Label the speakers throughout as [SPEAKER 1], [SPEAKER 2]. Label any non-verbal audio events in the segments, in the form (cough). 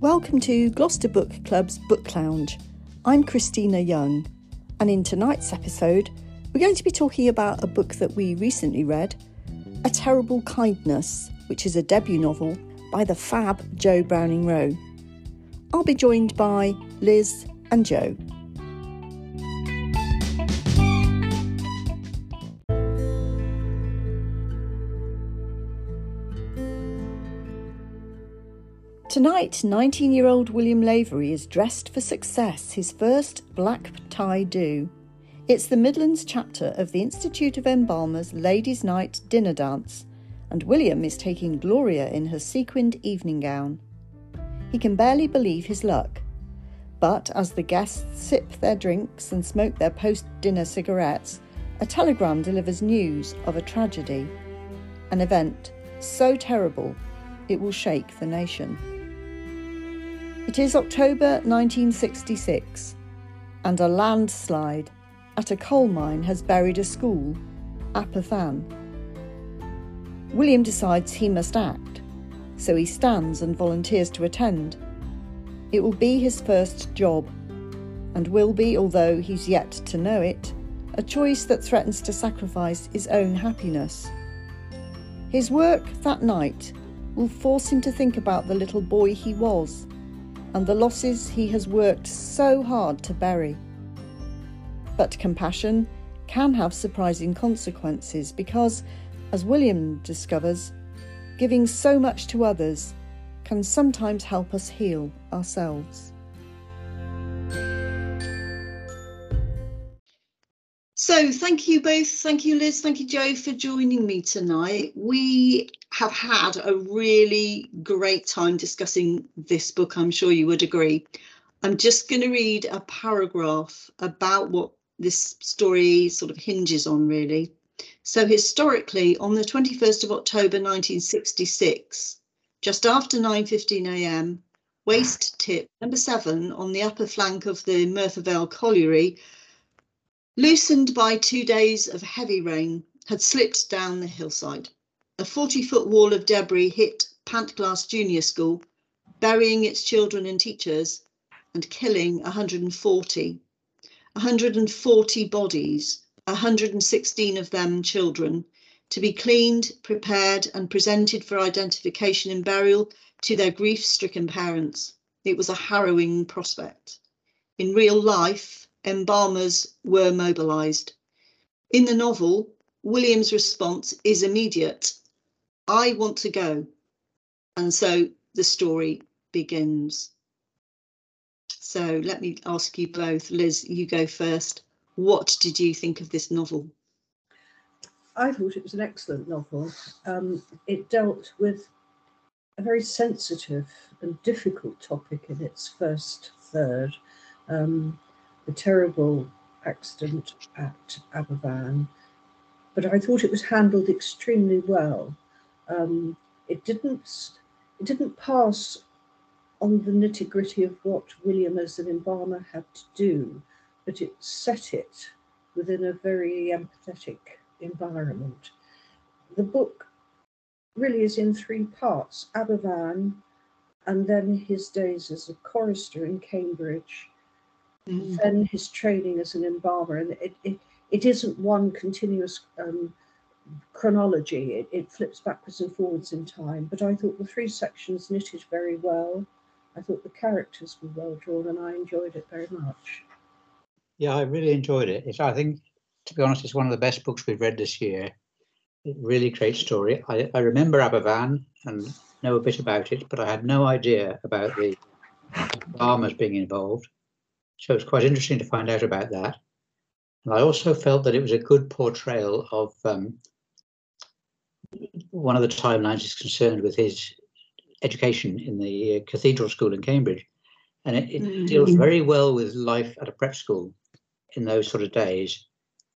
[SPEAKER 1] Welcome to Gloucester Book Club's Book Lounge. I'm Christina Young, and in tonight's episode, we're going to be talking about a book that we recently read, A Terrible Kindness, which is a debut novel by the fab Jo Browning Wroe. I'll be joined by Liz and Jo. Tonight, 19 year old William Lavery is dressed for success, his first black tie do. It's the Midlands chapter of the Institute of Embalmers Ladies' Night dinner dance, and William is taking Gloria in her sequined evening gown. He can barely believe his luck. But as the guests sip their drinks and smoke their post dinner cigarettes, a telegram delivers news of a tragedy. An event so terrible it will shake the nation. It is October 1966, and a landslide at a coal mine has buried a school, Aberfan. William decides he must act, so he stands and volunteers to attend. It will be his first job, and will be, although he's yet to know it, a choice that threatens to sacrifice his own happiness. His work that night will force him to think about the little boy he was and the losses he has worked so hard to bury. But compassion can have surprising consequences because, as William discovers, giving so much to others can sometimes help us heal ourselves. So, thank you both. Thank you, Liz. Thank you, Joe, for joining me tonight. We have had a really great time discussing this book. I'm sure you would agree. I'm just going to read a paragraph about what this story sort of hinges on, really. So, historically, on the 21st of October 1966, just after 9:15 a.m., waste tip number seven on the upper flank of the Merthyr Vale colliery loosened by two days of heavy rain, had slipped down the hillside. A 40 foot wall of debris hit Pantglas Junior School, burying its children and teachers and killing 140. 140 bodies, 116 of them children, to be cleaned, prepared, and presented for identification and burial to their grief stricken parents. It was a harrowing prospect. In real life, embalmers were mobilised. In the novel, William's response is immediate I want to go. And so the story begins. So let me ask you both. Liz, you go first. What did you think of this novel?
[SPEAKER 2] I thought it was an excellent novel. Um, it dealt with a very sensitive and difficult topic in its first third. Um, the terrible accident at Aberfan, but I thought it was handled extremely well. Um, it didn't it didn't pass on the nitty gritty of what William as an embalmer had to do, but it set it within a very empathetic environment. The book really is in three parts Aberfan, and then his days as a chorister in Cambridge, mm. then his training as an embalmer. And it, it, it isn't one continuous um, chronology, it, it flips backwards and forwards in time. But I thought the three sections knitted very well. I thought the characters were well drawn and I enjoyed it very much.
[SPEAKER 3] Yeah, I really enjoyed it. It's, I think, to be honest, it's one of the best books we've read this year. It really great story. I, I remember Aberfan and know a bit about it, but I had no idea about the embalmers being involved. So it was quite interesting to find out about that. And I also felt that it was a good portrayal of um, one of the timelines is concerned with his education in the uh, cathedral school in Cambridge. And it, it mm-hmm. deals very well with life at a prep school in those sort of days.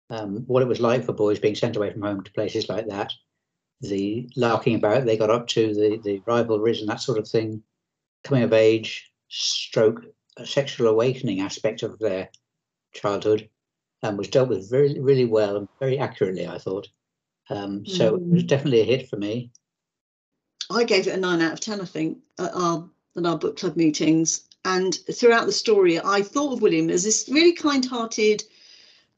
[SPEAKER 3] Um, what it was like for boys being sent away from home to places like that, the larking about they got up to, the, the rivalries and that sort of thing, coming of age, stroke a sexual awakening aspect of their childhood and was dealt with very, really well and very accurately, I thought. Um, so mm. it was mm. definitely a hit for me.
[SPEAKER 1] I gave it a nine out of 10, I think. Uh, our
[SPEAKER 4] at our book club meetings. And throughout the story, I thought of William as this really kind hearted,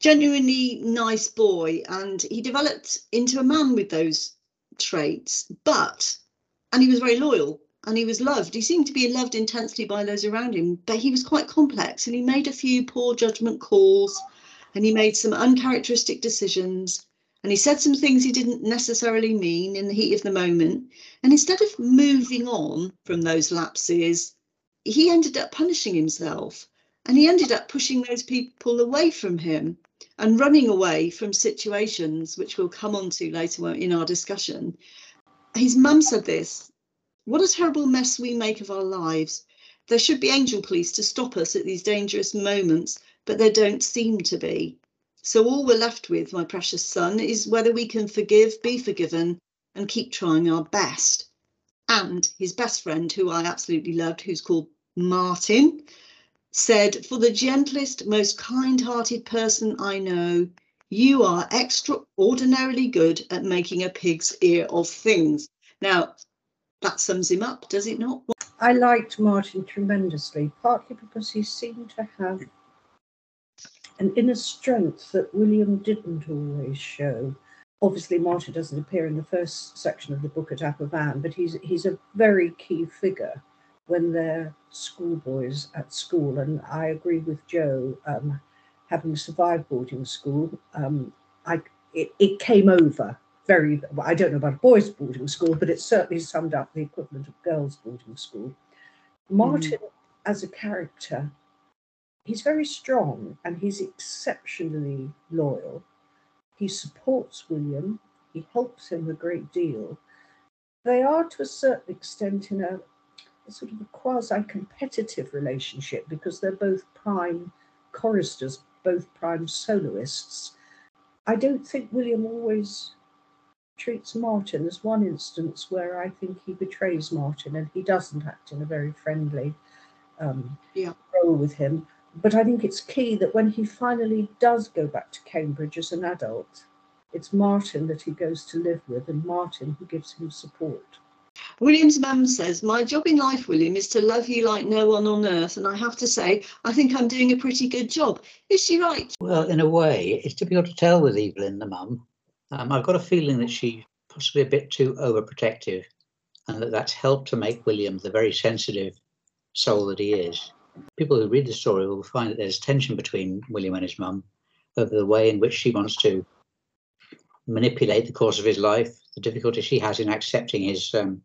[SPEAKER 4] genuinely nice boy. And he developed into a man with those traits, but, and he was very loyal and he was loved. He seemed to be loved intensely by those around him, but he was quite complex and he made a few poor judgment calls and he made some uncharacteristic decisions and he said some things he didn't necessarily mean in the heat of the moment. And instead of moving on from those lapses, he ended up punishing himself and he ended up pushing those people away from him and running away from situations which we'll come on to later in our discussion. His mum said this what a terrible mess we make of our lives. There should be angel police to stop us at these dangerous moments, but there don't seem to be. So all we're left with, my precious son, is whether we can forgive, be forgiven, and keep trying our best. And his best friend, who I absolutely loved, who's called Martin, said, For the gentlest, most kind hearted person I know, you are extraordinarily good at making a pig's ear of things. Now, that sums him up, does it not?
[SPEAKER 2] I liked Martin tremendously, partly because he seemed to have an inner strength that William didn't always show. Obviously, Martin doesn't appear in the first section of the book at Aberfan, but he's he's a very key figure when they're schoolboys at school. And I agree with Joe, um, having survived boarding school, um, I it, it came over very, well, I don't know about a boys' boarding school, but it certainly summed up the equivalent of girls' boarding school. Martin, mm. as a character, he's very strong and he's exceptionally loyal. He supports William, he helps him a great deal. They are, to a certain extent, in a, a sort of a quasi competitive relationship because they're both prime choristers, both prime soloists. I don't think William always treats Martin. There's one instance where I think he betrays Martin and he doesn't act in a very friendly um, yeah. role with him. But I think it's key that when he finally does go back to Cambridge as an adult, it's Martin that he goes to live with and Martin who gives him support.
[SPEAKER 4] William's mum says, My job in life, William, is to love you like no one on earth. And I have to say, I think I'm doing a pretty good job. Is she right?
[SPEAKER 3] Well, in a way, it's difficult to tell with Evelyn, the mum. Um, I've got a feeling that she's possibly a bit too overprotective, and that that's helped to make William the very sensitive soul that he is. People who read the story will find that there's tension between William and his mum over the way in which she wants to manipulate the course of his life, the difficulty she has in accepting his um,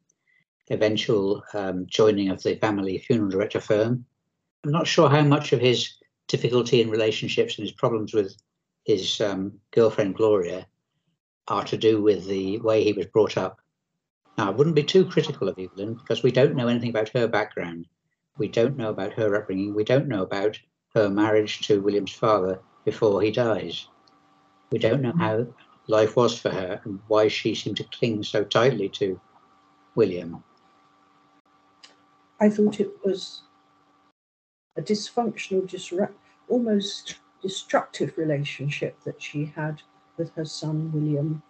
[SPEAKER 3] eventual um, joining of the family funeral director firm. I'm not sure how much of his difficulty in relationships and his problems with his um, girlfriend Gloria are to do with the way he was brought up. Now, I wouldn't be too critical of Evelyn because we don't know anything about her background. We don't know about her upbringing. We don't know about her marriage to William's father before he dies. We don't know how life was for her and why she seemed to cling so tightly to William.
[SPEAKER 2] I thought it was a dysfunctional, disrupt, almost destructive relationship that she had with her son William.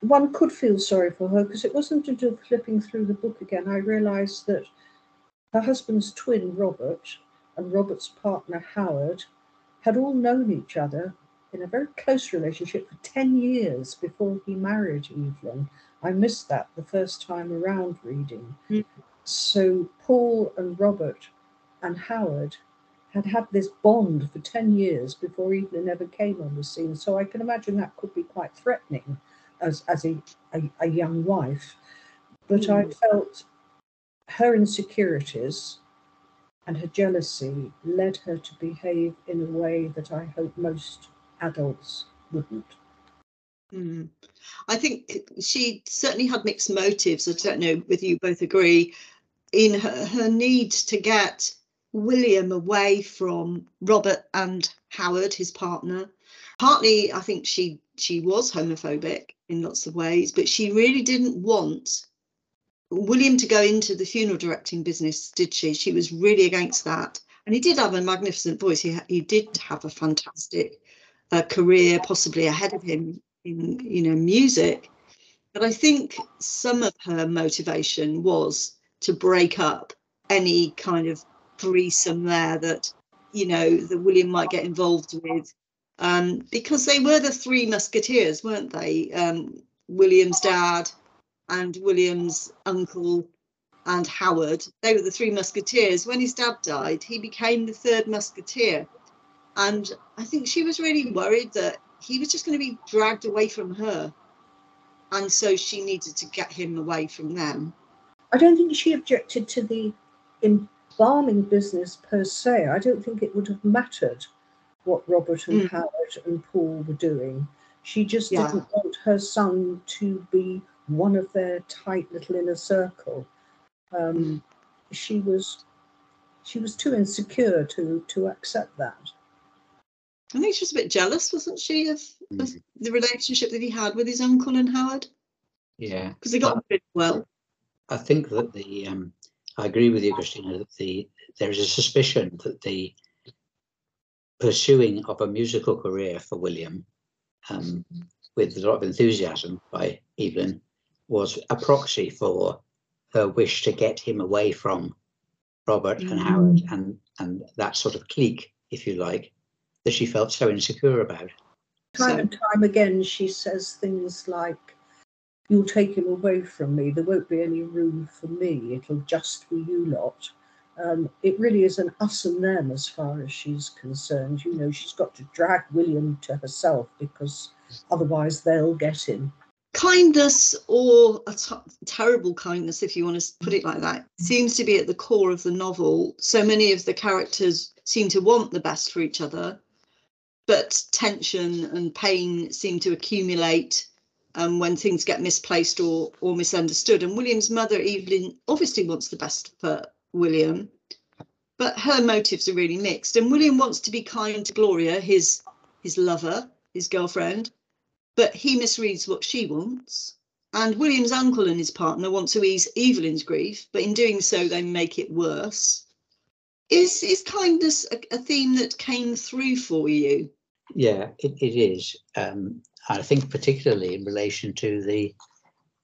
[SPEAKER 2] One could feel sorry for her because it wasn't until flipping through the book again I realised that her husband's twin, Robert, and Robert's partner, Howard, had all known each other in a very close relationship for 10 years before he married Evelyn. I missed that the first time around reading. Mm. So Paul and Robert and Howard had had this bond for 10 years before Evelyn ever came on the scene. So I can imagine that could be quite threatening as, as a, a, a young wife. But mm. I hmm. felt her insecurities and her jealousy led her to behave in a way that I hope most adults wouldn't.
[SPEAKER 4] Mm. I think she certainly had mixed motives. I don't know whether you both agree in her, her need to get William away from Robert and Howard, his partner. Partly, I think she she was homophobic in lots of ways, but she really didn't want William to go into the funeral directing business, did she? She was really against that. And he did have a magnificent voice. He he did have a fantastic uh, career, possibly ahead of him in you know music. But I think some of her motivation was to break up any kind of threesome there that you know that William might get involved with, um, because they were the three musketeers, weren't they? Um, William's dad and William's uncle and Howard. They were the three musketeers. When his dad died, he became the third musketeer, and I think she was really worried that he was just going to be dragged away from her, and so she needed to get him away from them.
[SPEAKER 2] I don't think she objected to the embalming business per se. I don't think it would have mattered what Robert and
[SPEAKER 4] Mm.
[SPEAKER 2] Howard and Paul were doing. She just
[SPEAKER 4] Yeah.
[SPEAKER 2] didn't want her son to be one of their tight little inner circle. Um,
[SPEAKER 4] Mm.
[SPEAKER 2] She was she was too insecure to to accept that.
[SPEAKER 4] I think she was a bit jealous, wasn't she, of, of
[SPEAKER 3] Mm.
[SPEAKER 4] the relationship that he had with his uncle and Howard?
[SPEAKER 3] Yeah,
[SPEAKER 4] Because they got on really well.
[SPEAKER 3] I think that the um, I agree with you, Christina, that the there is a suspicion that the pursuing of a musical career for William um, with a lot of enthusiasm by Evelyn was a proxy for her wish to get him away from Robert and Howard and and that sort of clique, if you like, that she felt so insecure about.
[SPEAKER 2] Time
[SPEAKER 4] So-
[SPEAKER 2] and time again, she says things like, You'll take him away from me. There won't be any room for me. It'll just be you lot. Um, it really is an us and them as far as she's concerned. You know, she's got to drag William to herself because otherwise they'll get him.
[SPEAKER 4] Kindness or a t- terrible kindness, if you want to put it like that, seems to be at the core of the novel. So many of the characters seem to want the best for each other, but tension and pain seem to accumulate um, when things get misplaced or or misunderstood. And William's mother, Evelyn, obviously wants the best for William, but her motives are really mixed. And William wants to be kind to Gloria, his his lover, his girlfriend, but he misreads what she wants. And William's uncle and his partner want to ease Evelyn's grief, but in doing so, they make it worse. Is is kindness a, a theme that came through for you?
[SPEAKER 3] Yeah, it, it is. Um, I think particularly in relation to the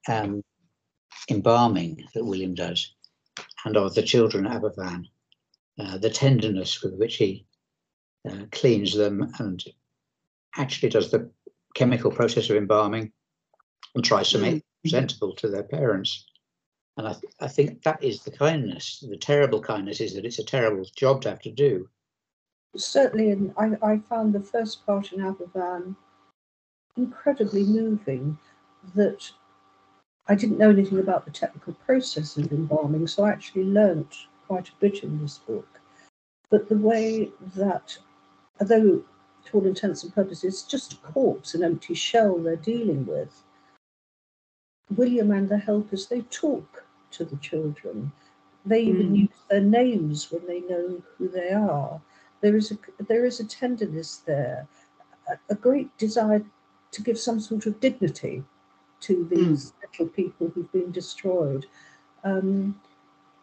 [SPEAKER 3] um, embalming that William does and of the children at Aberfan, uh, the tenderness with which he uh, cleans them and actually does the chemical process of embalming and tries to make them presentable to their parents. And I, th- I think that is the kindness. The terrible kindness is that it's a terrible job to have to do.
[SPEAKER 2] Certainly, and I, I found the first part in Aberfan incredibly moving that I didn't know anything about the technical process of embalming, so I actually learnt quite a bit in this book. But the way that, although to all intents and purposes, it's just a corpse, an empty shell they're dealing with, William and the helpers, they talk to the children. They even
[SPEAKER 4] Mm.
[SPEAKER 2] use their names when they know who they are. There is a there is a tenderness there, a, a great desire to give some sort of dignity to these little people who've been destroyed. Um,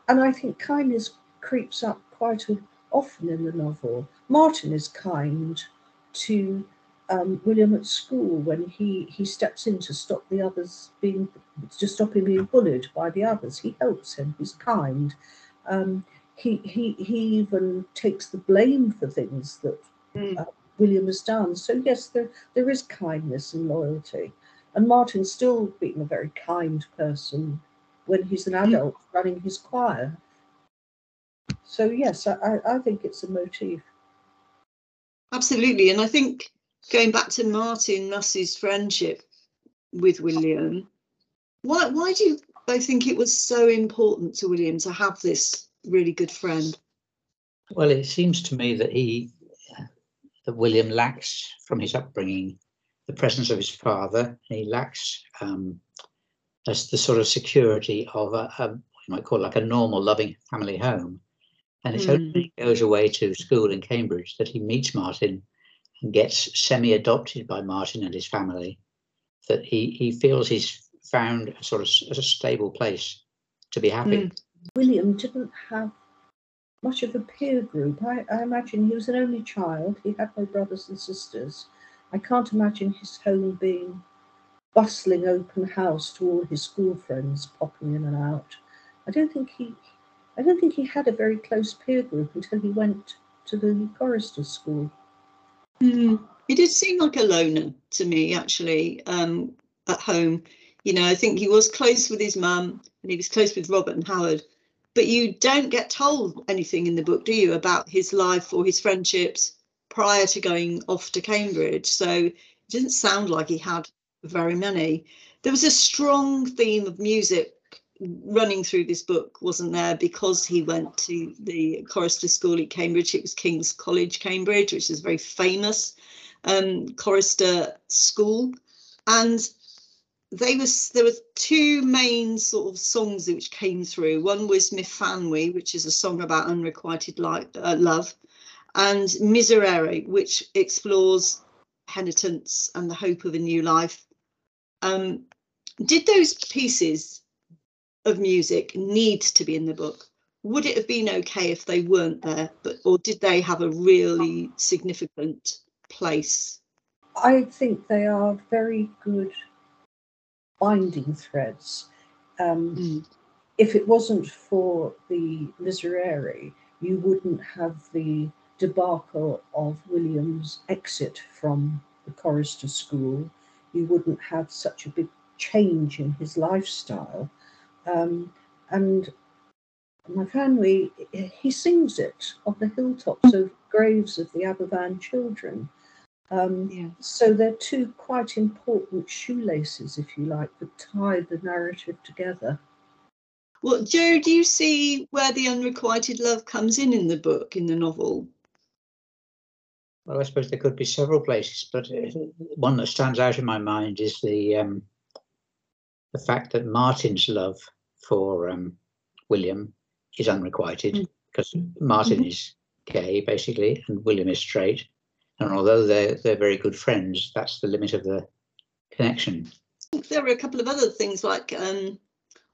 [SPEAKER 2] and I think kindness creeps up quite a, often in the novel. Martin is kind to um, William at school when he, he steps in to stop the others being to stop him being bullied by the others. He helps him. He's kind. Um, he, he he even takes the blame for things that
[SPEAKER 4] Mm.
[SPEAKER 2] William has done. So yes, there there is kindness and loyalty. And Martin's still being a very kind person when he's an adult running his choir. So yes, I, I I think it's a motif.
[SPEAKER 4] Absolutely. And I think going back to Martin Nuss's friendship with William, why why do you both think it was so important to William to have this really good friend?
[SPEAKER 3] Well, it seems to me that he, that William lacks from his upbringing the presence of his father. He lacks um, as the sort of security of a, a you might call it like a normal, loving family home. And it's only when he goes away to school in Cambridge that he meets Martin and gets semi-adopted by Martin and his family. That he he feels he's found a sort of a stable place to be happy.
[SPEAKER 4] Mm.
[SPEAKER 2] William didn't have much of a peer group. I, I imagine he was an only child. He had no brothers and sisters. I can't imagine his home being bustling open house to all his school friends popping in and out. I don't think he. I don't think he had a very close peer group until he went to the chorister school.
[SPEAKER 4] Mm. He did seem like a loner to me, actually, um, at home. You know, I think he was close with his mum and he was close with Robert and Howard, but you don't get told anything in the book, do you, about his life or his friendships prior to going off to Cambridge? So it didn't sound like he had very many. There was a strong theme of music running through this book, wasn't there? Because he went to the chorister school at Cambridge. It was King's College, Cambridge, which is a very famous um, chorister school, and they was there were two main sort of songs which came through. One was Myfanwy, which is a song about unrequited uh, love, and Miserere, which explores penitence and the hope of a new life. Um, did those pieces of music need to be in the book? Would it have been okay if they weren't there, but or did they have a really significant place?
[SPEAKER 2] I think they are very good binding threads. Um, mm. If it wasn't for the Miserere, you wouldn't have the debacle of William's exit from the chorister school. You wouldn't have such a big change in his lifestyle. Um, and Myfanwy, he sings it on the hilltops of graves of the Aberfan children. Um, yeah. So they're two quite important shoelaces, if you like, that tie the narrative together.
[SPEAKER 4] Well, Joe, do you see where the unrequited love comes in in the book, in the novel?
[SPEAKER 3] Well, I suppose there could be several places, but uh, one that stands out in my mind is the um, the fact that Martin's love for um, William is unrequited mm. because Martin mm-hmm. is gay, basically, and William is straight. And although they're they're very good friends, that's the limit of the connection.
[SPEAKER 4] There are a couple of other things like um,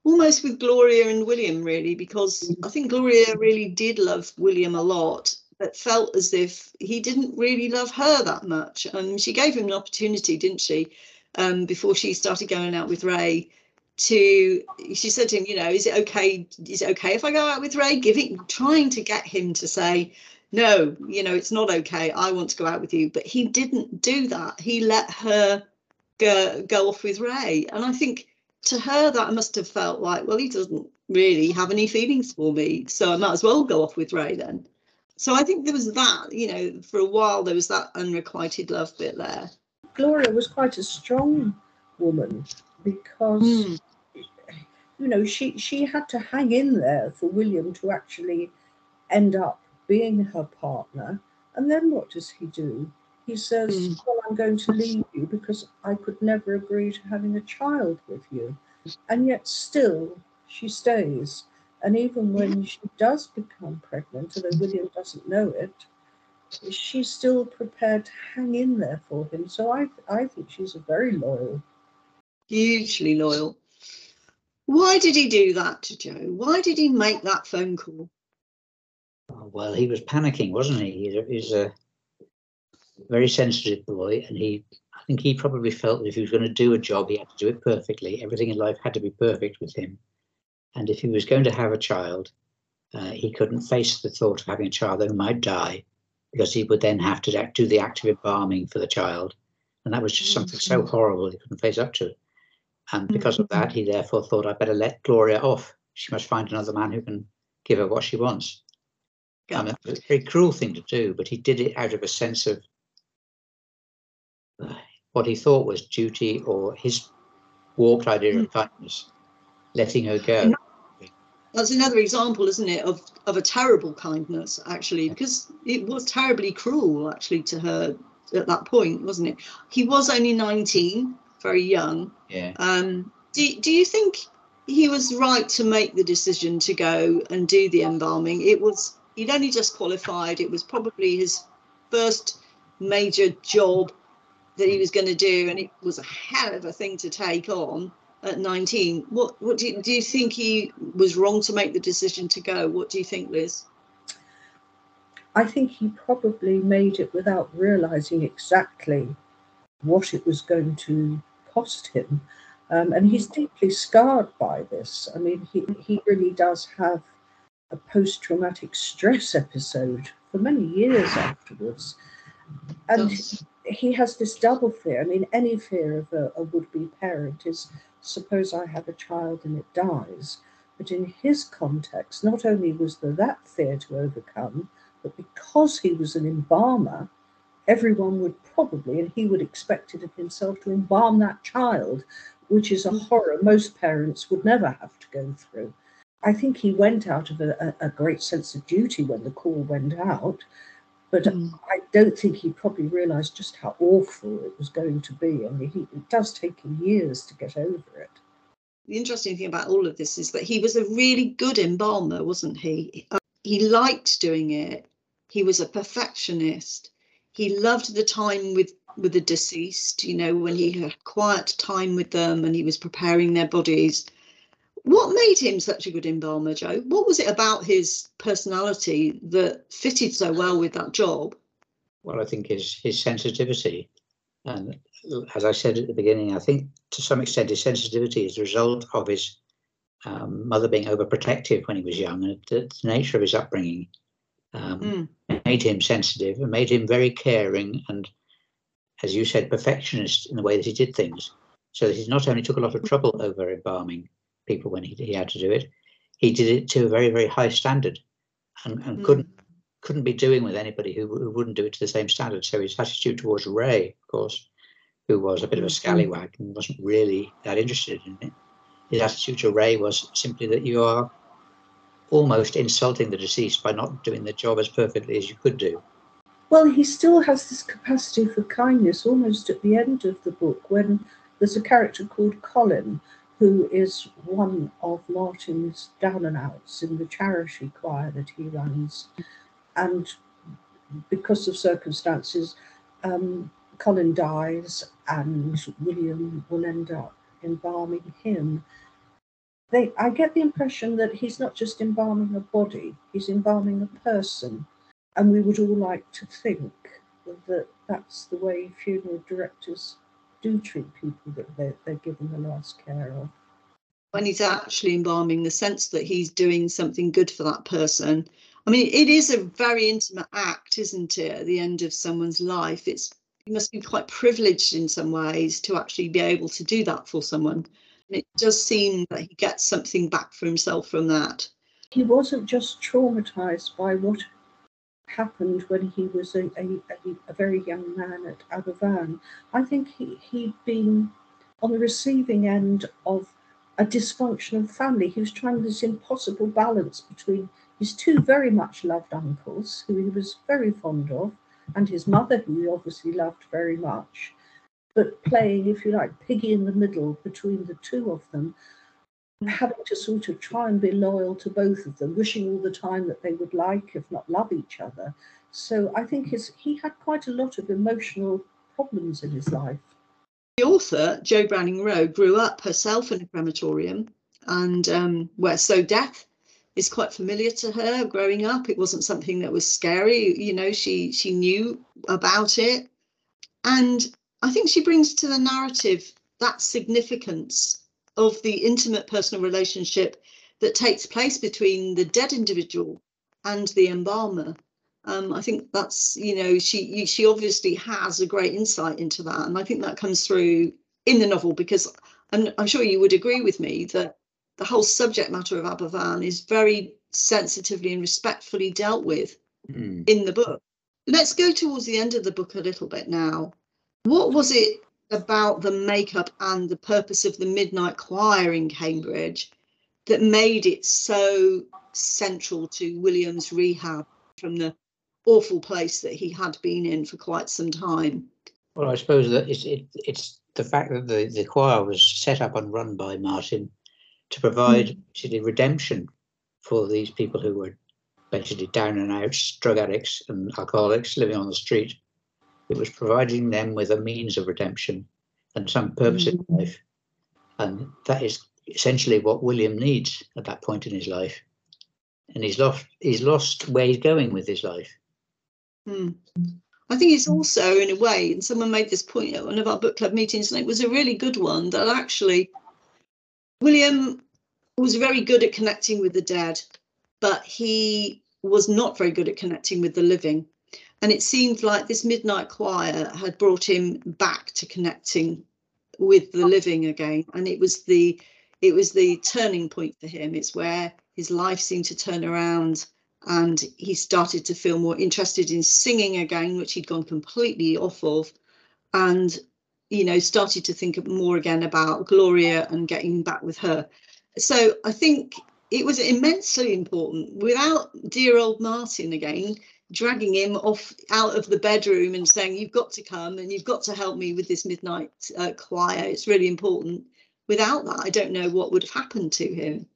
[SPEAKER 4] almost with Gloria and William, really, because mm. I think Gloria really did love William a lot, but felt as if he didn't really love her that much. And she gave him an opportunity, didn't she, um, before she started going out with Ray? To she said to him, you know, is it okay? Is it okay if I go out with Ray? Giving, trying to get him to say, no, you know, it's not okay. I want to go out with you. But he didn't do that. He let her go, go off with Ray. And I think to her, that must have felt like, well, he doesn't really have any feelings for me. So I might as well go off with Ray then. So I think there was that, you know, for a while there was that unrequited love bit there.
[SPEAKER 2] Gloria was quite a strong woman because, mm. you know, she, she had to hang in there for William to actually end up being her partner. And then what does he do? He says, mm. Well, I'm going to leave you because I could never agree to having a child with you. And yet, still, she stays. And even when she does become pregnant, although William doesn't know it, she's still prepared to hang in there for him. So I, I think she's a very loyal.
[SPEAKER 4] Hugely loyal. Why did he do that to Joe? Why did he make that phone call?
[SPEAKER 3] Well, he was panicking, wasn't he? He's a, very sensitive boy, and he, I think he probably felt that if he was going to do a job, he had to do it perfectly. Everything in life had to be perfect with him, and if he was going to have a child, uh, he couldn't face the thought of having a child who might die, because he would then have to do the active embalming for the child, and that was just something so mm-hmm. horrible he couldn't face up to. And because of that, he therefore thought, I better let Gloria off. She must find another man who can give her what she wants. Mean, it's a very cruel thing to do, but he did it out of a sense of uh, what he thought was duty or his warped idea of mm. kindness, letting her go.
[SPEAKER 4] That's another example, isn't it, of, of a terrible kindness, actually, because it was terribly cruel, actually, to her at that point, wasn't it? He was only 19, very young.
[SPEAKER 3] Yeah.
[SPEAKER 4] Um, do, do you think he was right to make the decision to go and do the embalming? It was he'd only just qualified. It was probably his first major job that he was going to do, and it was a hell of a thing to take on at 19. What what do you, do you think he was wrong to make the decision to go? What do you think, Liz?
[SPEAKER 2] I think he probably made it without realizing exactly what it was going to cost him. Um, and he's deeply scarred by this. I mean, he, he really does have a post traumatic stress episode for many years afterwards. And
[SPEAKER 4] Does.
[SPEAKER 2] he has this double fear. I mean, any fear of a, a would be parent is suppose I have a child and it dies. But in his context, not only was there that fear to overcome, but because he was an embalmer, everyone would probably, and he would expect it of himself, to embalm that child, which is a horror most parents would never have to go through. I think he went out of a, a, a great sense of duty when the call went out, but
[SPEAKER 4] Mm.
[SPEAKER 2] I don't think he probably realised just how awful it was going to be. I mean, he, it does take him years to get over it.
[SPEAKER 4] The interesting thing about all of this is that he was a really good embalmer, wasn't he? Uh, He liked doing it. He was a perfectionist. He loved the time with with the deceased. You know, when he had quiet time with them and he was preparing their bodies. What made him such a good embalmer, Joe? What was it about his personality that fitted so well with that job?
[SPEAKER 3] Well, I think his his sensitivity, and as I said at the beginning, I think to some extent his sensitivity is the result of his um, mother being overprotective when he was young, and the, the nature of his upbringing um,
[SPEAKER 4] Mm.
[SPEAKER 3] made him sensitive and made him very caring and, as you said, perfectionist in the way that he did things. So that he not only took a lot of trouble over embalming people when he, he had to do it, he did it to a very very high standard, and, and
[SPEAKER 4] Mm.
[SPEAKER 3] couldn't couldn't be doing with anybody who, who wouldn't do it to the same standard. So his attitude towards Ray, of course, who was a bit of a scallywag and wasn't really that interested in it, his attitude to Ray was simply that you are almost insulting the deceased by not doing the job as perfectly as you could do.
[SPEAKER 2] Well, he still has this capacity for kindness almost at the end of the book when there's a character called Colin who is one of Martin's down and outs in the charity choir that he runs. And because of circumstances, um, Colin dies and William will end up embalming him. They, I get the impression that he's not just embalming a body, he's embalming a person. And we would all like to think that that's the way funeral directors do treat people that they're, they're given the last care of.
[SPEAKER 4] when he's actually embalming the sense that he's doing something good for that person. I mean, it is a very intimate act, isn't it? At the end of someone's life, it's you must be quite privileged in some ways to actually be able to do that for someone. And it does seem that he gets something back for himself from that.
[SPEAKER 2] He wasn't just traumatized by what happened when he was a, a, a, very young man at Aberfan. I think he, he'd been on the receiving end of a dysfunctional family. He was trying this impossible balance between his two very much loved uncles, who he was very fond of, and his mother, who he obviously loved very much, but playing, if you like, piggy in the middle between the two of them, having to sort of try and be loyal to both of them, wishing all the time that they would like, if not love each other. So I think his, he had quite a lot of emotional problems in his life.
[SPEAKER 4] The author, Jo Browning Wroe, grew up herself in a crematorium, and um, where so death is quite familiar to her growing up. It wasn't something that was scary, you know. She she knew about it, and I think she brings to the narrative that significance of the intimate personal relationship that takes place between the dead individual and the embalmer. Um, I think that's you know she she obviously has a great insight into that, and I think that comes through in the novel because I'm, I'm sure you would agree with me that the whole subject matter of Aberfan is very sensitively and respectfully dealt with
[SPEAKER 3] Mm.
[SPEAKER 4] in the book. Let's go towards the end of the book a little bit now. What was it about the makeup and the purpose of the Midnight Choir in Cambridge that made it so central to William's rehab from the awful place that he had been in for quite some time?
[SPEAKER 3] Well, I suppose that it's it, it's the fact that the, the choir was set up and run by Martin to provide hmm. actually redemption for these people who were basically down and out drug addicts and alcoholics living on the street. It was providing them with a means of redemption and some purpose in life, and that is essentially what William needs at that point in his life. And he's lost he's lost where he's going with his life.
[SPEAKER 4] Hmm. I think it's also, in a way, and someone made this point at one of our book club meetings, and it was a really good one that actually William was very good at connecting with the dead. but he was not very good at connecting with the living. And it seemed like this midnight choir had brought him back to connecting with the living again. And it was the it was the turning point for him. It's where his life seemed to turn around and he started to feel more interested in singing again, which he'd gone completely off of, and you know started to think more again about Gloria and getting back with her. So I think it was immensely important. Without dear old Martin again dragging him off out of the bedroom and saying, "You've got to come and you've got to help me with this midnight uh, choir. It's really important." Without that, I don't know what would have happened to him.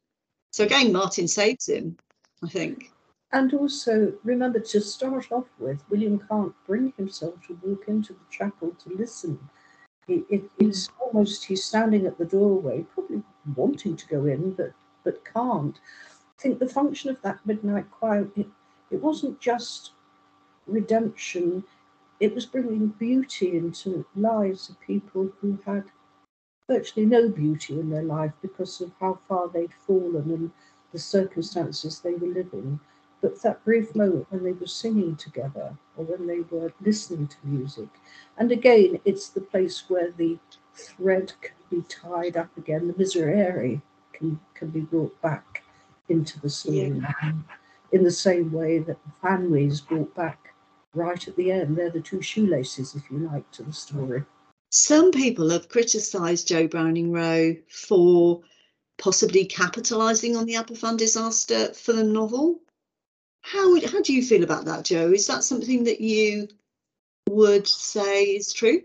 [SPEAKER 4] So again, Martin saves him, I think.
[SPEAKER 2] And also remember to start off with, William can't bring himself to walk into the chapel to listen. It, it, it's almost he's standing at the doorway, probably wanting to go in, but but can't. I think the function of that midnight choir it, wasn't just redemption; it was bringing beauty into lives of people who had virtually no beauty in their life because of how far they'd fallen and the circumstances they were living. But that brief moment when they were singing together or when they were listening to music, and again, it's the place where the thread can be tied up again, the miserere can, can be brought back into the story yeah. In the same way that the family is brought back right at the end. They're the two shoelaces, if you like, to the story.
[SPEAKER 4] Some people have criticised Jo Browning Wroe for possibly capitalising on the Aberfan disaster for the novel. How would, how do you feel about that, Joe? Is that something that you would say is true?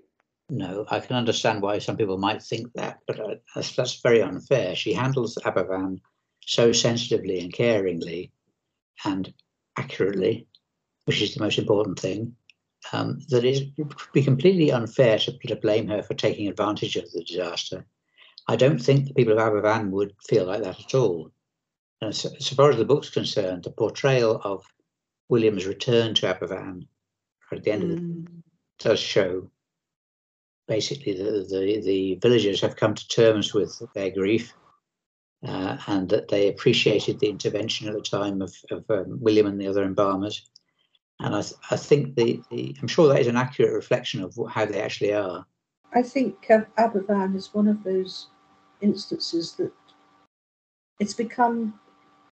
[SPEAKER 3] No, I can understand why some people might think that, but uh, that's, that's very unfair. She handles Aberfan so sensitively and caringly and accurately, which is the most important thing, um, that it would be completely unfair to, to blame her for taking advantage of the disaster. I don't think the people of Aberfan would feel like that at all. And so, as far as the book's concerned, the portrayal of William's return to Aberfan at the end mm. of it hmm. does show basically the, the, the villagers have come to terms with their grief uh, and that they appreciated the intervention at the time of, of um, William and the other embalmers. And I, I think the, the, I'm sure that is an accurate reflection of how they actually are.
[SPEAKER 2] I think uh, Aberfan is one of those instances that it's become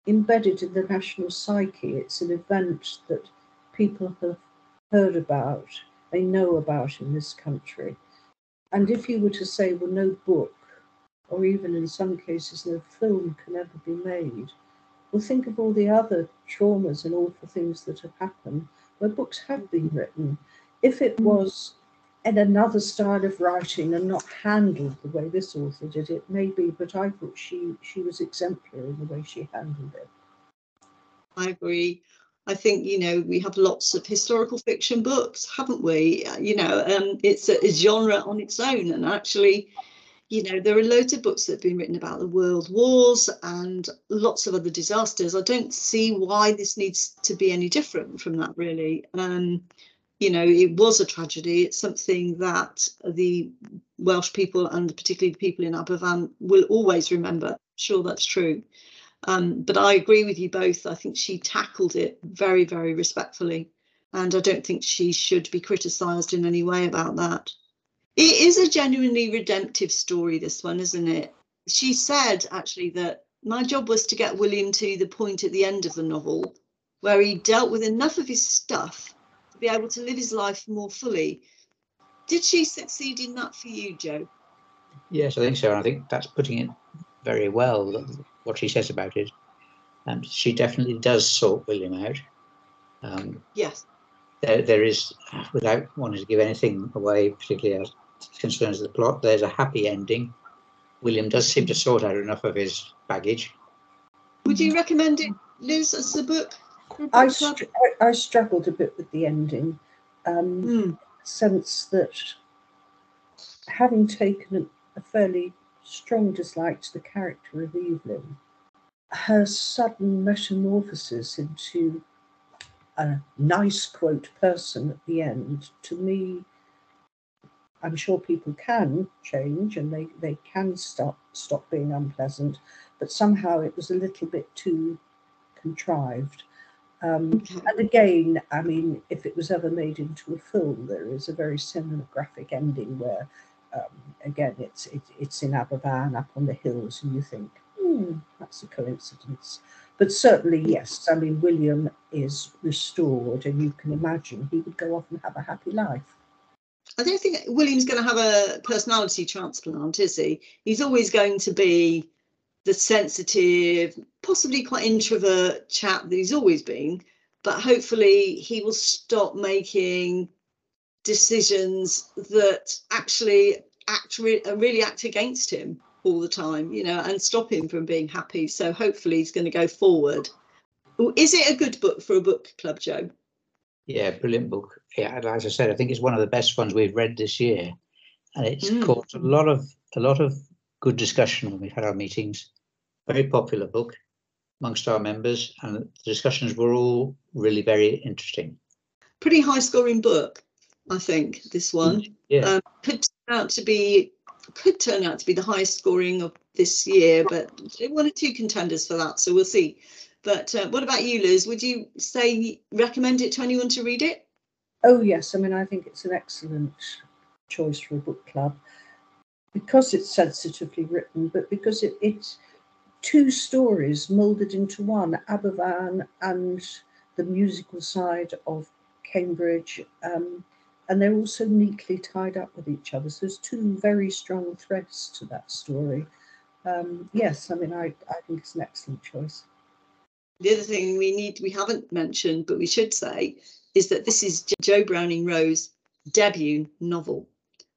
[SPEAKER 2] embedded in the national psyche. It's an event that people have heard about, they know about in this country. And if you were to say, well, no book, or even in some cases, no film can ever be made, well, think of all the other traumas and awful things that have happened where books have been written. If it was in another style of writing and not handled the way this author did it, maybe, but I thought she she was exemplary in the way she handled it.
[SPEAKER 4] I agree. I think you know we have lots of historical fiction books, haven't we? You know, um, it's a, a genre on its own, and actually, you know, there are loads of books that have been written about the world wars and lots of other disasters. I don't see why this needs to be any different from that, really. Um, you know, it was a tragedy. It's something that the Welsh people and particularly the people in Aberfan will always remember. Sure, that's true. Um, but I agree with you both. I think she tackled it very, very respectfully. And I don't think she should be criticised in any way about that. It is a genuinely redemptive story, this one, isn't it? She said actually that my job was to get William to the point at the end of the novel where he dealt with enough of his stuff to be able to live his life more fully. Did she succeed in that for you, Joe?
[SPEAKER 3] Yes, I think so. And I think that's putting it very well, what she says about it. And she definitely does sort William out.
[SPEAKER 4] Um, yes.
[SPEAKER 3] There, there is, without wanting to give anything away, particularly as concerns the plot, there's a happy ending. William does seem to sort out enough of his baggage.
[SPEAKER 4] Would you recommend it, Liz, as a book?
[SPEAKER 2] I, str- I, struggled a bit with the ending. Um, mm. Sense that having taken a fairly strong dislike to the character of Evelyn, her sudden metamorphosis into a nice quote person at the end, to me, I'm sure people can change and they, they can stop stop being unpleasant, but somehow it was a little bit too contrived. Um,
[SPEAKER 4] Okay.
[SPEAKER 2] and again, I mean, if it was ever made into a film, there is a very cinematographic ending where, um, again, it's it, it's in Aberfan up on the hills, and you think, hmm, that's a coincidence. But certainly, yes. I mean, William is restored, and you can imagine he would go off and have a happy life.
[SPEAKER 4] I don't think William's going to have a personality transplant, is he? He's always going to be the sensitive, possibly quite introvert chap that he's always been. But hopefully, he will stop making decisions that actually act re- uh, really act against him all the time, you know, and stop him from being happy. So hopefully, he's going to go forward. Is it a good book for a book club, Joe?
[SPEAKER 3] Yeah, brilliant book. Yeah, and as I said, I think it's one of the best ones we've read this year, and it's
[SPEAKER 4] Mm.
[SPEAKER 3] caused a lot of a lot of good discussion when we've had our meetings. Very popular book amongst our members, and the discussions were all really very interesting.
[SPEAKER 4] Pretty high scoring book, I think, this one.
[SPEAKER 3] Yeah,
[SPEAKER 4] um, could turn out to be could turn out to be the highest scoring of this year, but one or two contenders for that. So we'll see. But uh, what about you, Liz? Would you say recommend it to anyone to read it?
[SPEAKER 2] Oh yes, I mean I think it's an excellent choice for a book club because it's sensitively written, but because it, it's two stories molded into one: Aberfan and the musical side of Cambridge, um, and they're also neatly tied up with each other. So there's two very strong threads to that story. Um, yes, I mean I, I think it's an excellent choice.
[SPEAKER 4] The other thing we need we haven't mentioned, but we should say, is that this is Jo Browning Wroe's debut novel.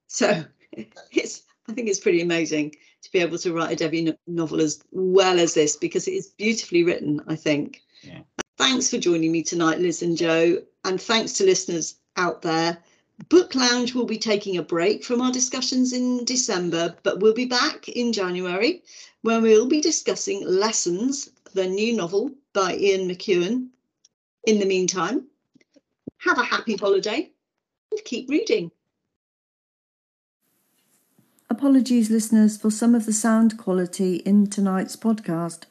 [SPEAKER 4] So (laughs) it's I think it's pretty amazing to be able to write a debut no- novel as well as this because it is beautifully written, I think.
[SPEAKER 3] Yeah.
[SPEAKER 4] Thanks for joining me tonight, Liz and Joe, and thanks to listeners out there. Book Lounge will be taking a break from our discussions in December, but we'll be back in January when we'll be discussing Lessons, the new novel by Ian McEwan. In the meantime, have a happy holiday and keep reading.
[SPEAKER 1] Apologies, listeners, for some of the sound quality in tonight's podcast.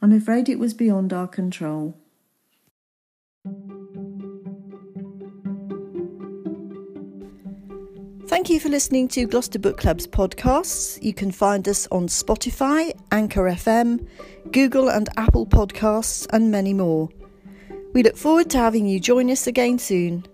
[SPEAKER 1] I'm afraid it was beyond our control. Thank you for listening to Gloucester Book Club's podcasts. You can find us on Spotify, Anchor FM, Google and Apple Podcasts, and many more. We look forward to having you join us again soon.